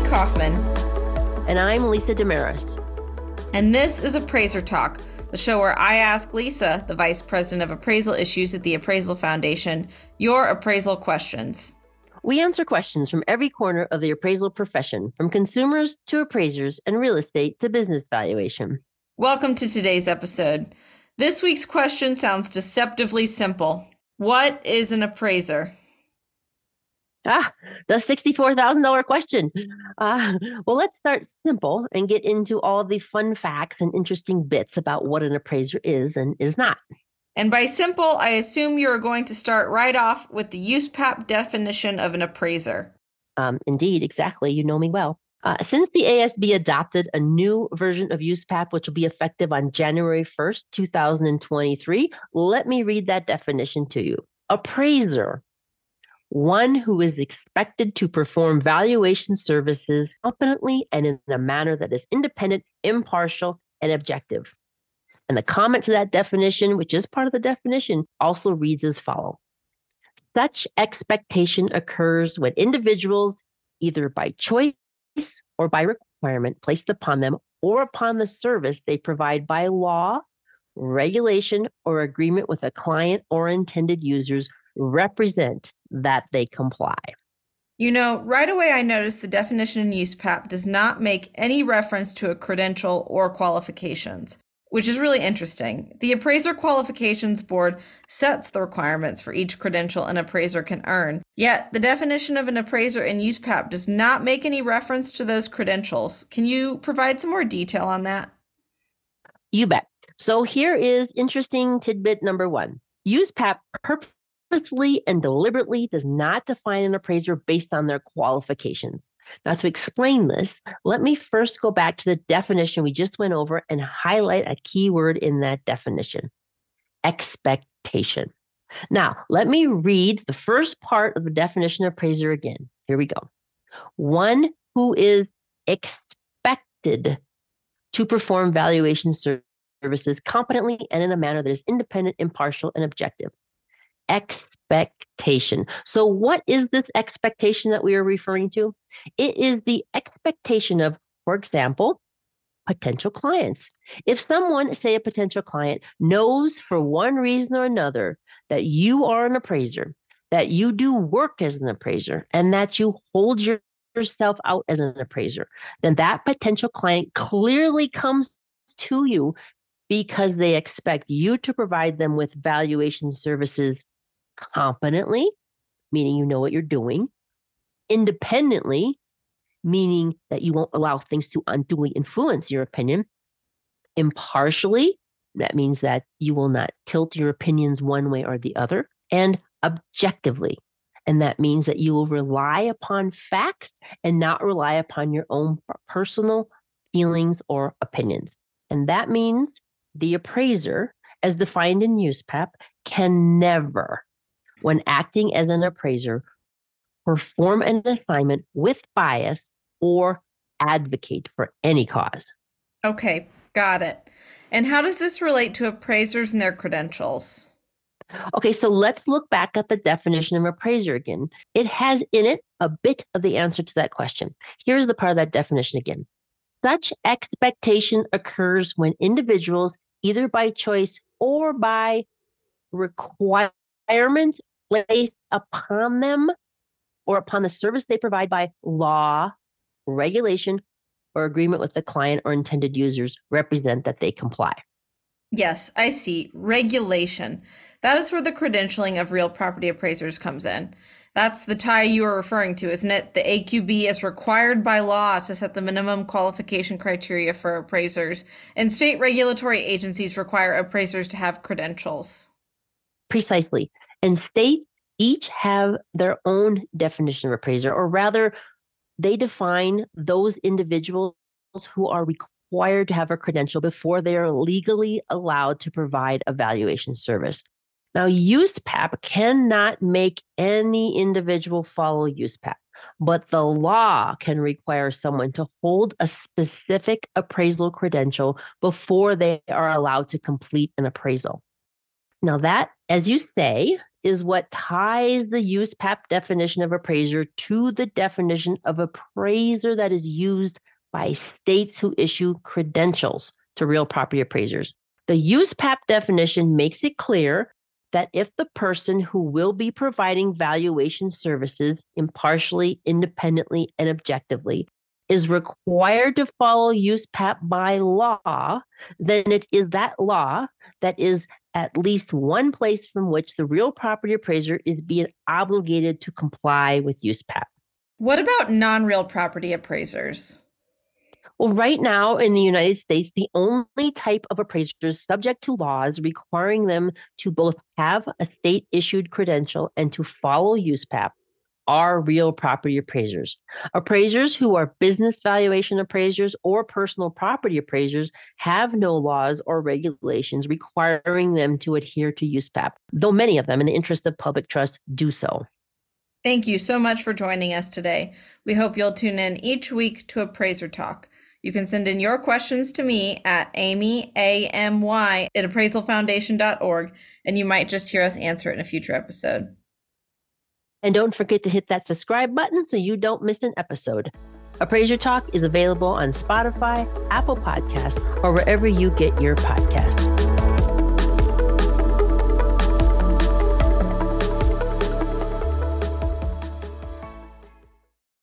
Stephanie Kaufman. And I'm Lisa Desmarais. And this is Appraiser Talk, the show where I ask Lisa, the Vice President of Appraisal Issues at the Appraisal Foundation, your appraisal questions. We answer questions from every corner of the appraisal profession, from consumers to appraisers and real estate to business valuation. Welcome to today's episode. This week's question sounds deceptively simple. What is an appraiser? Ah, the $64,000 question. Uh, well, let's start simple and get into all the fun facts and interesting bits about what an appraiser is and is not. And by simple, I assume you're going to start right off with the USPAP definition of an appraiser. Um, indeed, exactly. You know me well. Uh, since the ASB adopted a new version of USPAP, which will be effective on January 1st, 2023, let me read that definition to you. Appraiser, one who is expected to perform valuation services competently and in a manner that is independent, impartial, and objective. And the comment to that definition, which is part of the definition, also reads as follows Such expectation occurs when individuals, either by choice or by requirement placed upon them or upon the service they provide by law, regulation, or agreement with a client or intended users, represent that they comply. You know, right away I noticed the definition in USPAP does not make any reference to a credential or qualifications which is really interesting. The Appraiser Qualifications Board sets the requirements for each credential an appraiser can earn. Yet, the definition of an appraiser in USPAP does not make any reference to those credentials. Can you provide some more detail on that? You bet. So, here is interesting tidbit number one USPAP purposefully and deliberately does not define an appraiser based on their qualifications. Now, to explain this, let me first go back to the definition we just went over and highlight a key word in that definition expectation. Now, let me read the first part of the definition of appraiser again. Here we go. One who is expected to perform valuation services competently and in a manner that is independent, impartial, and objective. Expectation. So, what is this expectation that we are referring to? It is the expectation of, for example, potential clients. If someone, say a potential client, knows for one reason or another that you are an appraiser, that you do work as an appraiser, and that you hold your, yourself out as an appraiser, then that potential client clearly comes to you because they expect you to provide them with valuation services competently, meaning you know what you're doing, independently, meaning that you won't allow things to unduly influence your opinion. Impartially, that means that you will not tilt your opinions one way or the other. And objectively, and that means that you will rely upon facts and not rely upon your own personal feelings or opinions. And that means the appraiser, as defined in USPAP, can never, when acting as an appraiser, perform an assignment with bias, or advocate for any cause. Okay, got it. And how does this relate to appraisers and their credentials? Okay, so let's look back at the definition of appraiser again. It has in it a bit of the answer to that question. Here's the part of that definition again. Such expectation occurs when individuals, either by choice or by requirement placed upon them or upon the service they provide by law, regulation, or agreement with the client or intended users represent that they comply. Yes, I see. Regulation. That is where the credentialing of real property appraisers comes in. That's the tie you are referring to, isn't it? The AQB is required by law to set the minimum qualification criteria for appraisers, and state regulatory agencies require appraisers to have credentials. Precisely. And states each have their own definition of appraiser, or rather, they define those individuals who are required to have a credential before they are legally allowed to provide a valuation service. Now, USPAP cannot make any individual follow USPAP, but the law can require someone to hold a specific appraisal credential before they are allowed to complete an appraisal. Now, that, as you say, is what ties the USPAP definition of appraiser to the definition of appraiser that is used by states who issue credentials to real property appraisers. The USPAP definition makes it clear that if the person who will be providing valuation services impartially, independently, and objectively is required to follow USPAP by law, then it is that law that is at least one place from which the real property appraiser is being obligated to comply with USPAP. What about non real property appraisers? Well, right now in the United States, the only type of appraisers subject to laws requiring them to both have a state issued credential and to follow USPAP are real property appraisers. Appraisers who are business valuation appraisers or personal property appraisers have no laws or regulations requiring them to adhere to USPAP, though many of them, in the interest of public trust, do so. Thank you so much for joining us today. We hope you'll tune in each week to Appraiser Talk. You can send in your questions to me at Amy, A-M-Y, at appraisalfoundation.org, and you might just hear us answer it in a future episode. And don't forget to hit that subscribe button so you don't miss an episode. Appraiser Talk is available on Spotify, Apple Podcasts, or wherever you get your podcasts.